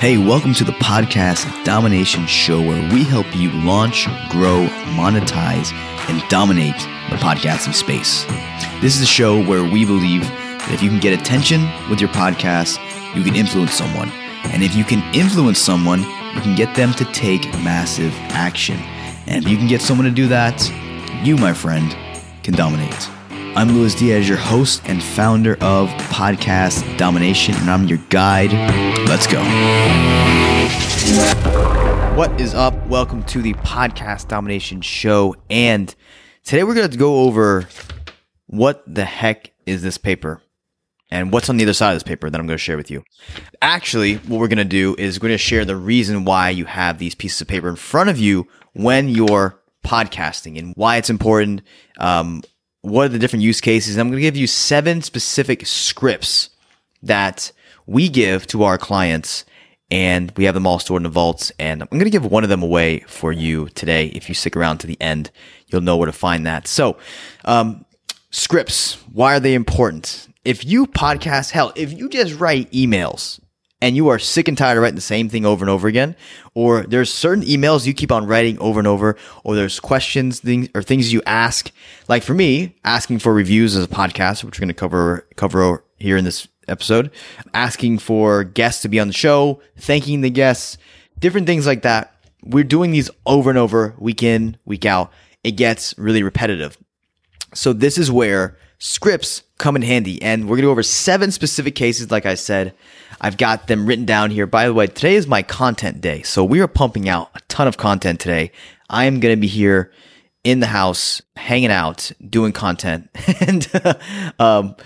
Hey, welcome to the podcast Domination Show, where we help you launch, grow, monetize, and dominate the podcasting space. This is a show where we believe that if you can get attention with your podcast, you can influence someone. And if you can influence someone, you can get them to take massive action. And if you can get someone to do that, you, my friend, can dominate. I'm Luis Diaz, your host and founder of Podcast Domination, and I'm your guide. Let's go. What is up? Welcome to the Podcast Domination Show. And today we're going to go over what the heck is this paper and what's on the other side of this paper that I'm going to share with you. Actually, what we're going to do is we're going to share the reason why you have these pieces of paper in front of you when you're podcasting and why it's important. Um, what are the different use cases? I'm going to give you seven specific scripts that we give to our clients and we have them all stored in the vaults. And I'm going to give one of them away for you today. If you stick around to the end, you'll know where to find that. So, um, scripts, why are they important? If you podcast, hell, if you just write emails and you are sick and tired of writing the same thing over and over again, or there's certain emails you keep on writing over and over, or there's questions things or things you ask, like for me, asking for reviews as a podcast, which we're going to cover cover here in this episode, asking for guests to be on the show, thanking the guests, different things like that. We're doing these over and over, week in, week out. It gets really repetitive. So this is where scripts come in handy. And we're going to go over seven specific cases. Like I said, I've got them written down here. By the way, today is my content day. So we are pumping out a ton of content today. I am going to be here in the house, hanging out, doing content. and, um,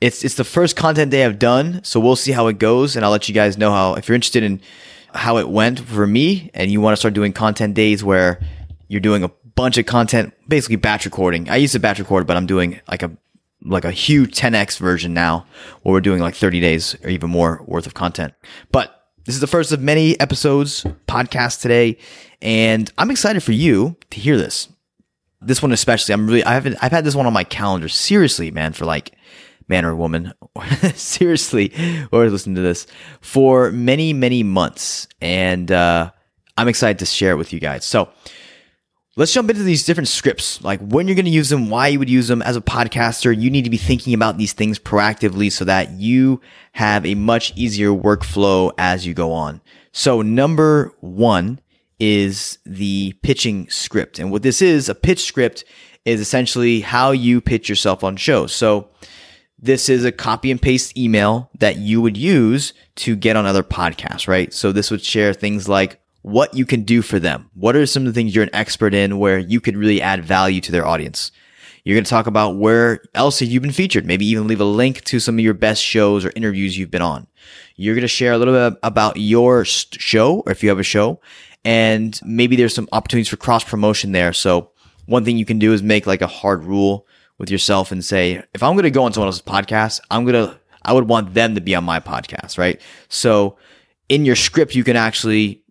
it's, it's the first content day I've done. So we'll see how it goes. And I'll let you guys know how, if you're interested in how it went for me and you want to start doing content days where you're doing a bunch of content, basically batch recording. I used to batch record, but I'm doing like a like a huge 10x version now where we're doing like 30 days or even more worth of content. But this is the first of many episodes, podcast today, and I'm excited for you to hear this. This one especially, I'm really I haven't I've had this one on my calendar seriously, man, for like man or woman, seriously, or listen to this for many many months, and uh, I'm excited to share it with you guys. So Let's jump into these different scripts, like when you're going to use them, why you would use them. As a podcaster, you need to be thinking about these things proactively so that you have a much easier workflow as you go on. So number one is the pitching script. And what this is, a pitch script is essentially how you pitch yourself on shows. So this is a copy and paste email that you would use to get on other podcasts, right? So this would share things like what you can do for them. What are some of the things you're an expert in where you could really add value to their audience? You're going to talk about where else have you been featured. Maybe even leave a link to some of your best shows or interviews you've been on. You're going to share a little bit about your show or if you have a show and maybe there's some opportunities for cross promotion there. So one thing you can do is make like a hard rule with yourself and say, if I'm going to go on someone else's podcast, I'm going to, I would want them to be on my podcast, right? So in your script, you can actually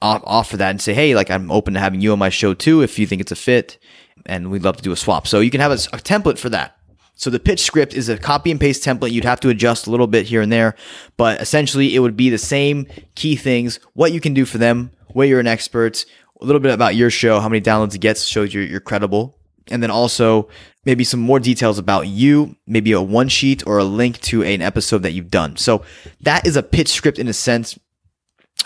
offer that and say, hey, like I'm open to having you on my show too if you think it's a fit. and we'd love to do a swap. So you can have a, a template for that. So the pitch script is a copy and paste template. You'd have to adjust a little bit here and there, but essentially it would be the same key things, what you can do for them, where you're an expert, a little bit about your show, how many downloads it gets shows you're, you're credible. And then also maybe some more details about you, maybe a one sheet or a link to an episode that you've done. So that is a pitch script in a sense.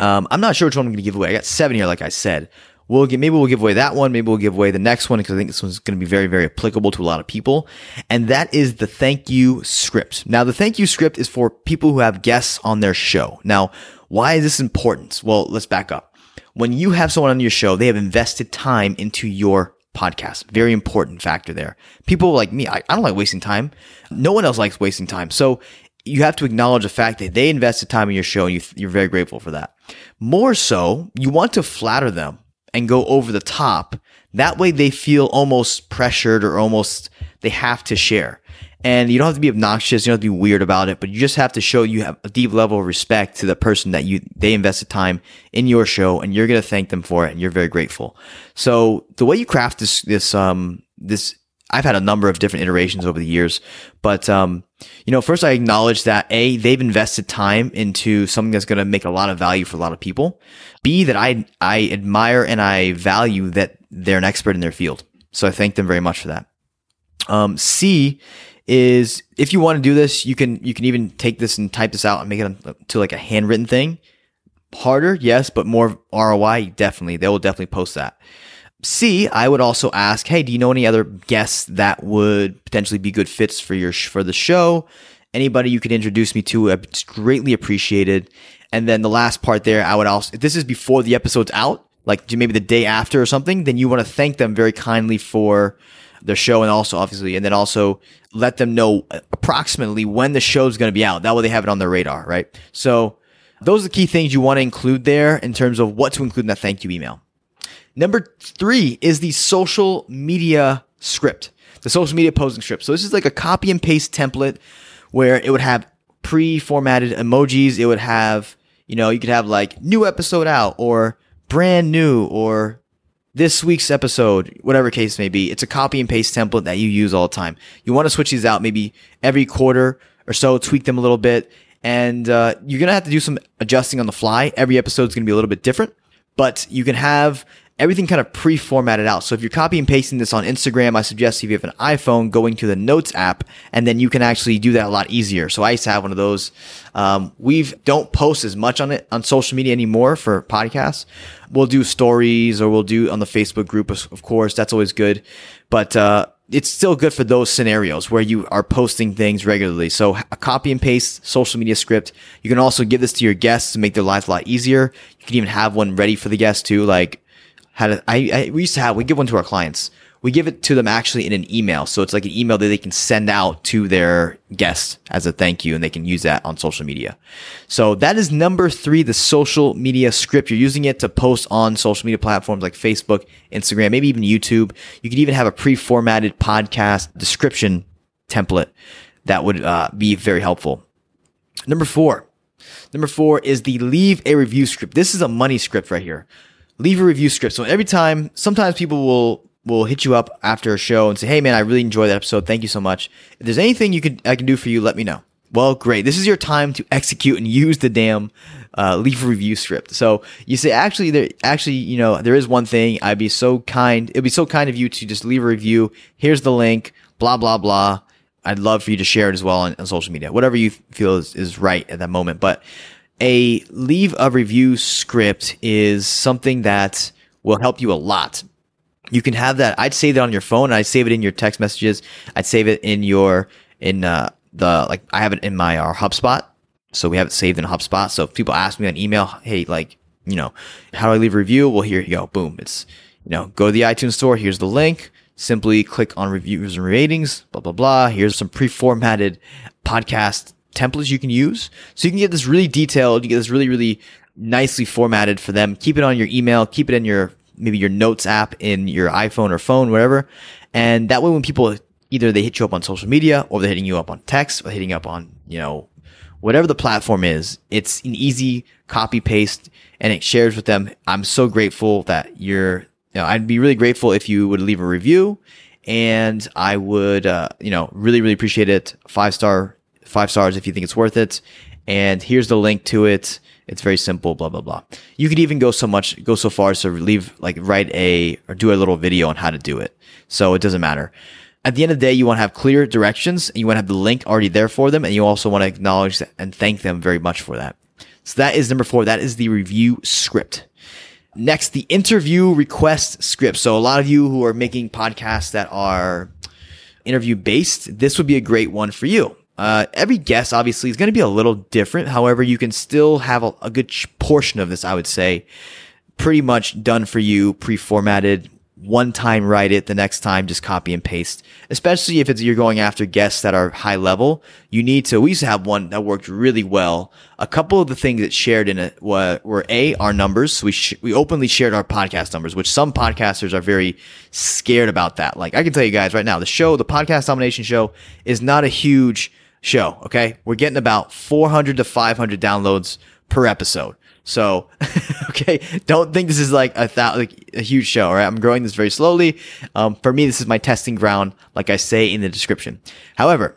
Um, I'm not sure which one I'm going to give away. I got seven here, like I said. We'll give, maybe we'll give away that one. Maybe we'll give away the next one because I think this one's going to be very, very applicable to a lot of people. And that is the thank you script. Now, the thank you script is for people who have guests on their show. Now, why is this important? Well, let's back up. When you have someone on your show, they have invested time into your podcast. Very important factor there. People like me, I, I don't like wasting time. No one else likes wasting time. So you have to acknowledge the fact that they invested time in your show and you, you're very grateful for that. More so, you want to flatter them and go over the top. That way they feel almost pressured or almost they have to share. And you don't have to be obnoxious. You don't have to be weird about it, but you just have to show you have a deep level of respect to the person that you, they invested time in your show and you're going to thank them for it and you're very grateful. So the way you craft this, this, um, this, I've had a number of different iterations over the years, but, um, you know, first I acknowledge that A, they've invested time into something that's going to make a lot of value for a lot of people. B, that I, I admire and I value that they're an expert in their field. So I thank them very much for that. Um, C is if you want to do this, you can, you can even take this and type this out and make it to like a handwritten thing. Harder, yes, but more ROI, definitely. They will definitely post that. C, I would also ask, hey, do you know any other guests that would potentially be good fits for your for the show? Anybody you could introduce me to, it's greatly appreciated. And then the last part there, I would also, if this is before the episode's out, like maybe the day after or something, then you want to thank them very kindly for the show and also obviously, and then also let them know uh, approximately when the show's going to be out. That way they have it on their radar, right? So those are the key things you want to include there in terms of what to include in that thank you email. Number three is the social media script, the social media posting script. So this is like a copy and paste template where it would have pre-formatted emojis. It would have, you know, you could have like new episode out or brand new or this week's episode, whatever case may be. It's a copy and paste template that you use all the time. You want to switch these out maybe every quarter or so, tweak them a little bit. And uh, you're going to have to do some adjusting on the fly. Every episode is going to be a little bit different, but you can have everything kind of pre-formatted out. So if you're copy and pasting this on Instagram, I suggest if you have an iPhone, going to the Notes app, and then you can actually do that a lot easier. So I used to have one of those. Um, we don't post as much on it on social media anymore for podcasts. We'll do stories or we'll do on the Facebook group, of course. That's always good, but uh, it's still good for those scenarios where you are posting things regularly. So a copy and paste social media script. You can also give this to your guests to make their lives a lot easier. You can even have one ready for the guests too, like had a, I, I we used to have we give one to our clients. We give it to them actually in an email, so it's like an email that they can send out to their guests as a thank you, and they can use that on social media. So that is number three, the social media script. You're using it to post on social media platforms like Facebook, Instagram, maybe even YouTube. You could even have a pre-formatted podcast description template that would uh, be very helpful. Number four. Number four is the leave a review script. This is a money script right here leave a review script. So every time, sometimes people will will hit you up after a show and say, "Hey, man, I really enjoyed that episode. Thank you so much. If there's anything you could I can do for you, let me know." Well, great. This is your time to execute and use the damn uh, leave a review script. So you say, actually, there, actually, you know, there is one thing. I'd be so kind. It'd be so kind of you to just leave a review. Here's the link. Blah blah blah. I'd love for you to share it as well on, on social media, whatever you feel is, is right at that moment. But a leave a review script is something that will help you a lot. You can have that. I'd save that on your phone. I'd save it in your text messages. I'd save it in your in uh, the like. I have it in my HubSpot, so we have it saved in HubSpot. So if people ask me on email, hey, like you know, how do I leave a review? Well, here you go. Boom. It's you know, go to the iTunes store. Here's the link. Simply click on reviews and ratings. Blah blah blah. Here's some pre-formatted podcast templates you can use. So you can get this really detailed, you get this really, really nicely formatted for them. Keep it on your email, keep it in your, maybe your notes app in your iPhone or phone, whatever. And that way when people either they hit you up on social media or they're hitting you up on text or hitting up on, you know, whatever the platform is, it's an easy copy paste and it shares with them. I'm so grateful that you're you know, I'd be really grateful if you would leave a review and I would, uh, you know, really, really appreciate it. Five star, five stars if you think it's worth it. And here's the link to it. It's very simple, blah, blah, blah. You could even go so much, go so far as to leave, like, write a, or do a little video on how to do it. So it doesn't matter. At the end of the day, you want to have clear directions and you want to have the link already there for them. And you also want to acknowledge and thank them very much for that. So that is number four. That is the review script. Next, the interview request script. So a lot of you who are making podcasts that are interview based, this would be a great one for you. Uh, every guest obviously is going to be a little different. However, you can still have a, a good portion of this, I would say, pretty much done for you, pre-formatted, one time write it, the next time just copy and paste. Especially if it's you're going after guests that are high level, you need to. We used to have one that worked really well. A couple of the things that shared in it were, were a our numbers. We sh- we openly shared our podcast numbers, which some podcasters are very scared about that. Like I can tell you guys right now, the show, the podcast domination show, is not a huge show. Okay, we're getting about 400 to 500 downloads per episode. So, okay, don't think this is like a th- like a huge show. All right, I'm growing this very slowly. Um, for me, this is my testing ground, like I say in the description. However,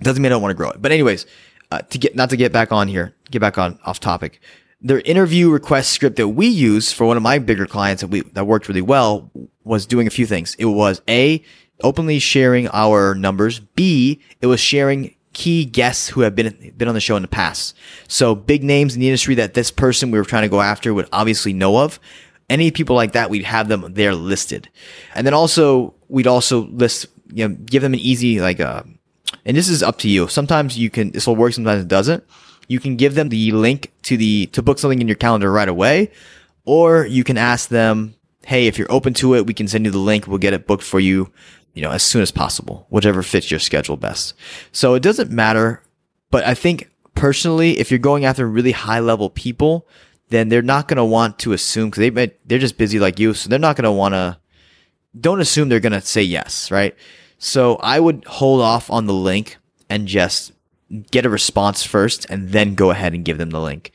doesn't mean I don't want to grow it. But anyways, uh, to get not to get back on here, get back on off topic. Their interview request script that we use for one of my bigger clients that we that worked really well was doing a few things. It was a openly sharing our numbers. B, it was sharing key guests who have been been on the show in the past. So big names in the industry that this person we were trying to go after would obviously know of. Any people like that, we'd have them there listed, and then also we'd also list, you know, give them an easy like, uh, and this is up to you. Sometimes you can this will work, sometimes it doesn't. You can give them the link to the to book something in your calendar right away, or you can ask them, hey, if you're open to it, we can send you the link. We'll get it booked for you you know, as soon as possible, whichever fits your schedule best. So it doesn't matter. But I think personally, if you're going after really high level people, then they're not going to want to assume because they they're just busy like you. So they're not going to want to, don't assume they're going to say yes, right? So I would hold off on the link and just get a response first and then go ahead and give them the link.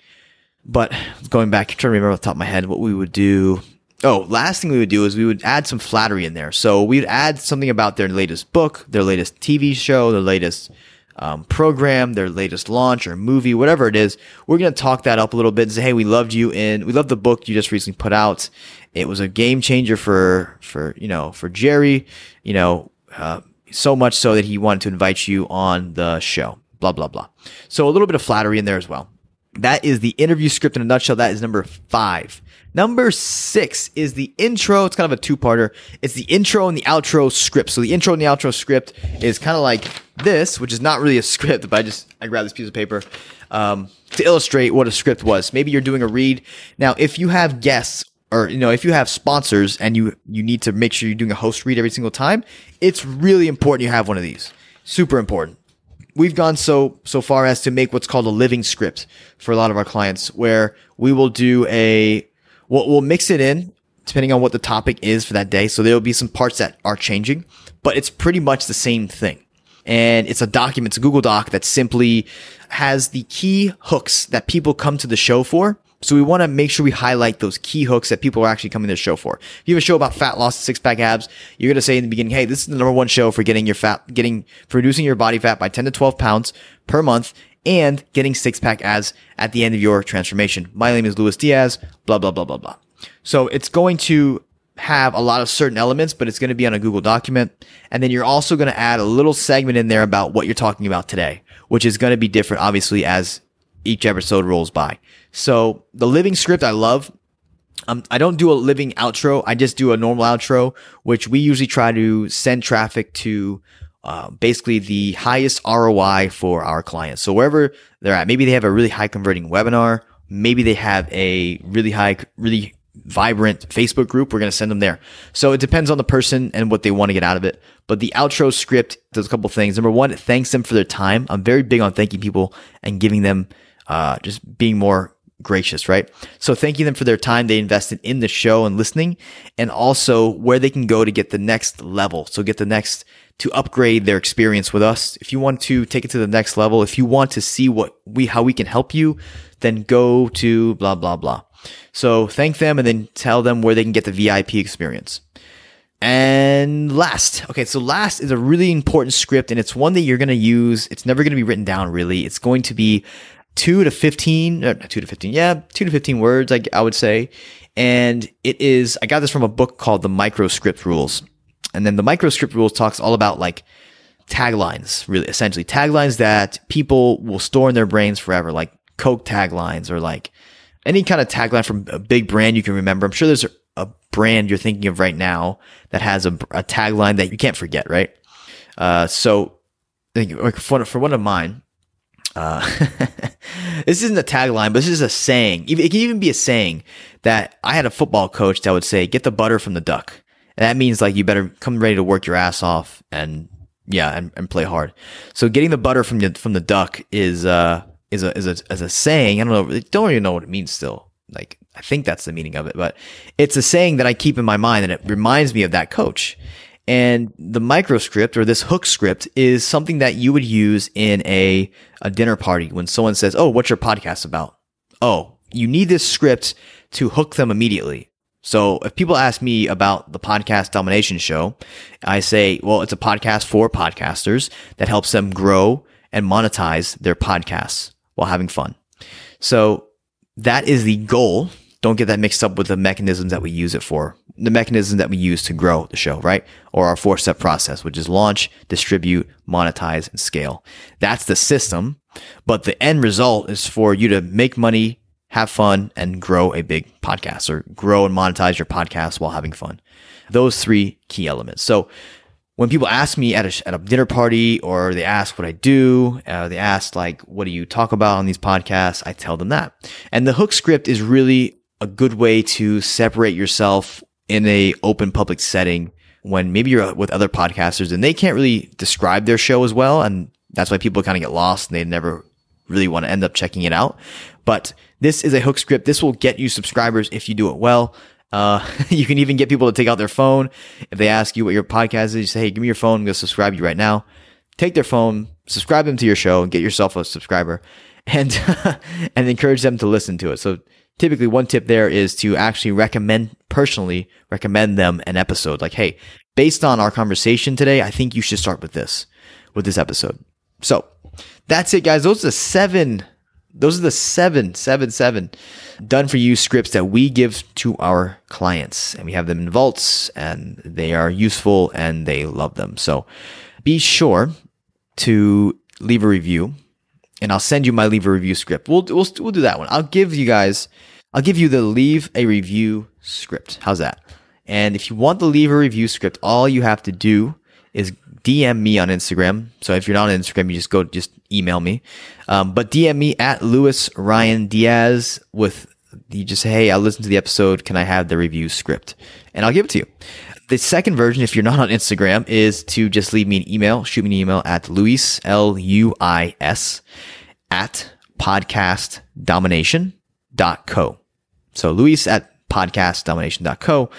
But going back, I'm trying to remember off the top of my head what we would do. Oh, last thing we would do is we would add some flattery in there. So we'd add something about their latest book, their latest TV show, their latest um, program, their latest launch or movie, whatever it is. We're going to talk that up a little bit and say, Hey, we loved you in, we love the book you just recently put out. It was a game changer for, for, you know, for Jerry, you know, uh, so much so that he wanted to invite you on the show, blah, blah, blah. So a little bit of flattery in there as well. That is the interview script in a nutshell. That is number five. Number six is the intro. It's kind of a two parter. It's the intro and the outro script. So the intro and the outro script is kind of like this, which is not really a script, but I just, I grabbed this piece of paper, um, to illustrate what a script was. Maybe you're doing a read. Now, if you have guests or, you know, if you have sponsors and you, you need to make sure you're doing a host read every single time, it's really important you have one of these. Super important we've gone so so far as to make what's called a living script for a lot of our clients where we will do a We'll, we'll mix it in depending on what the topic is for that day. So there'll be some parts that are changing, but it's pretty much the same thing. And it's a document, it's a Google Doc that simply has the key hooks that people come to the show for. So we want to make sure we highlight those key hooks that people are actually coming to the show for. If you have a show about fat loss, six pack abs, you're going to say in the beginning, Hey, this is the number one show for getting your fat, getting, for reducing your body fat by 10 to 12 pounds per month and getting six pack abs at the end of your transformation. My name is Luis Diaz, blah, blah, blah, blah, blah. So it's going to have a lot of certain elements, but it's going to be on a Google document. And then you're also going to add a little segment in there about what you're talking about today, which is going to be different, obviously, as each episode rolls by. So the living script I love. Um, I don't do a living outro. I just do a normal outro, which we usually try to send traffic to uh, basically the highest ROI for our clients. So wherever they're at, maybe they have a really high converting webinar, maybe they have a really high, really vibrant Facebook group. We're going to send them there. So it depends on the person and what they want to get out of it. But the outro script does a couple things. Number one, it thanks them for their time. I'm very big on thanking people and giving them, uh, just being more gracious, right? So thanking them for their time they invested in the show and listening and also where they can go to get the next level. So get the next to upgrade their experience with us. If you want to take it to the next level, if you want to see what we, how we can help you, then go to blah, blah, blah. So thank them and then tell them where they can get the VIP experience. And last, okay, so last is a really important script and it's one that you're going to use. It's never going to be written down really. It's going to be two to 15, uh, two to 15, yeah, two to 15 words, I, I would say. And it is, I got this from a book called The Microscript Rules. And then the Microscript Rules talks all about like taglines, really, essentially taglines that people will store in their brains forever, like Coke taglines or like any kind of tagline from a big brand you can remember. I'm sure there's a brand you're thinking of right now that has a, a tagline that you can't forget, right? Uh, so, like for, for one of mine, uh, this isn't a tagline, but this is a saying. It can even be a saying that I had a football coach that would say, "Get the butter from the duck." And that means like you better come ready to work your ass off and yeah, and, and play hard. So getting the butter from the from the duck is uh is a is a is a saying. I don't know, don't even know what it means still. Like I think that's the meaning of it, but it's a saying that I keep in my mind and it reminds me of that coach. And the microscript or this hook script is something that you would use in a, a dinner party when someone says, Oh, what's your podcast about? Oh, you need this script to hook them immediately. So if people ask me about the podcast domination show, I say, well, it's a podcast for podcasters that helps them grow and monetize their podcasts while having fun. So that is the goal. Don't get that mixed up with the mechanisms that we use it for. The mechanisms that we use to grow the show, right? Or our four step process, which is launch, distribute, monetize, and scale. That's the system. But the end result is for you to make money have fun, and grow a big podcast or grow and monetize your podcast while having fun. Those three key elements. So when people ask me at a, at a dinner party or they ask what I do, uh, they ask like, what do you talk about on these podcasts? I tell them that. And the hook script is really a good way to separate yourself in a open public setting when maybe you're with other podcasters and they can't really describe their show as well. And that's why people kind of get lost and they never really want to end up checking it out. But this is a hook script. This will get you subscribers if you do it well. Uh, you can even get people to take out their phone. If they ask you what your podcast is, you say, hey, give me your phone. I'm going to subscribe you right now. Take their phone, subscribe them to your show, and get yourself a subscriber and, and encourage them to listen to it. So typically one tip there is to actually recommend, personally recommend them an episode. Like, hey, based on our conversation today, I think you should start with this, with this episode. So that's it, guys. Those are the seven those are the seven, seven, seven done for you scripts that we give to our clients. And we have them in vaults and they are useful and they love them. So be sure to leave a review and I'll send you my leave a review script. We'll, we'll, we'll do that one. I'll give you guys, I'll give you the leave a review script. How's that? And if you want the leave a review script, all you have to do is DM me on Instagram. So if you're not on Instagram, you just go, just email me. Um, but DM me at Luis Ryan Diaz with you just say, hey, I listened to the episode. Can I have the review script? And I'll give it to you. The second version, if you're not on Instagram, is to just leave me an email. Shoot me an email at Luis, L U I S, at podcastdomination.co. So Luis at podcastdomination.co.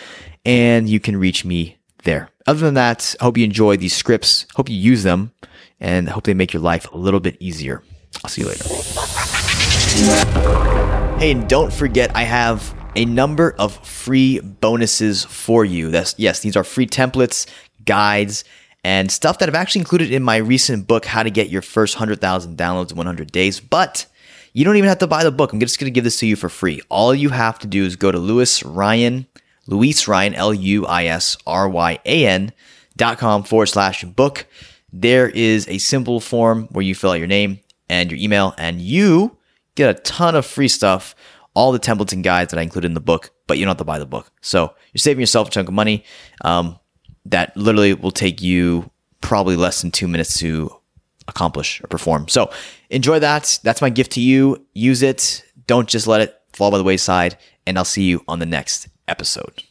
And you can reach me there. Other than that, I hope you enjoy these scripts. Hope you use them and hope they make your life a little bit easier. I'll see you later. Hey, and don't forget, I have a number of free bonuses for you. That's yes, these are free templates, guides, and stuff that I've actually included in my recent book, How to Get Your First 100,000 Downloads in 100 Days. But you don't even have to buy the book. I'm just going to give this to you for free. All you have to do is go to Luis Ryan Luis Ryan, L U I S R Y A N dot com forward slash book. There is a simple form where you fill out your name and your email, and you get a ton of free stuff, all the templates and guides that I included in the book, but you don't have to buy the book. So you're saving yourself a chunk of money um, that literally will take you probably less than two minutes to accomplish or perform. So enjoy that. That's my gift to you. Use it. Don't just let it fall by the wayside. And I'll see you on the next episode.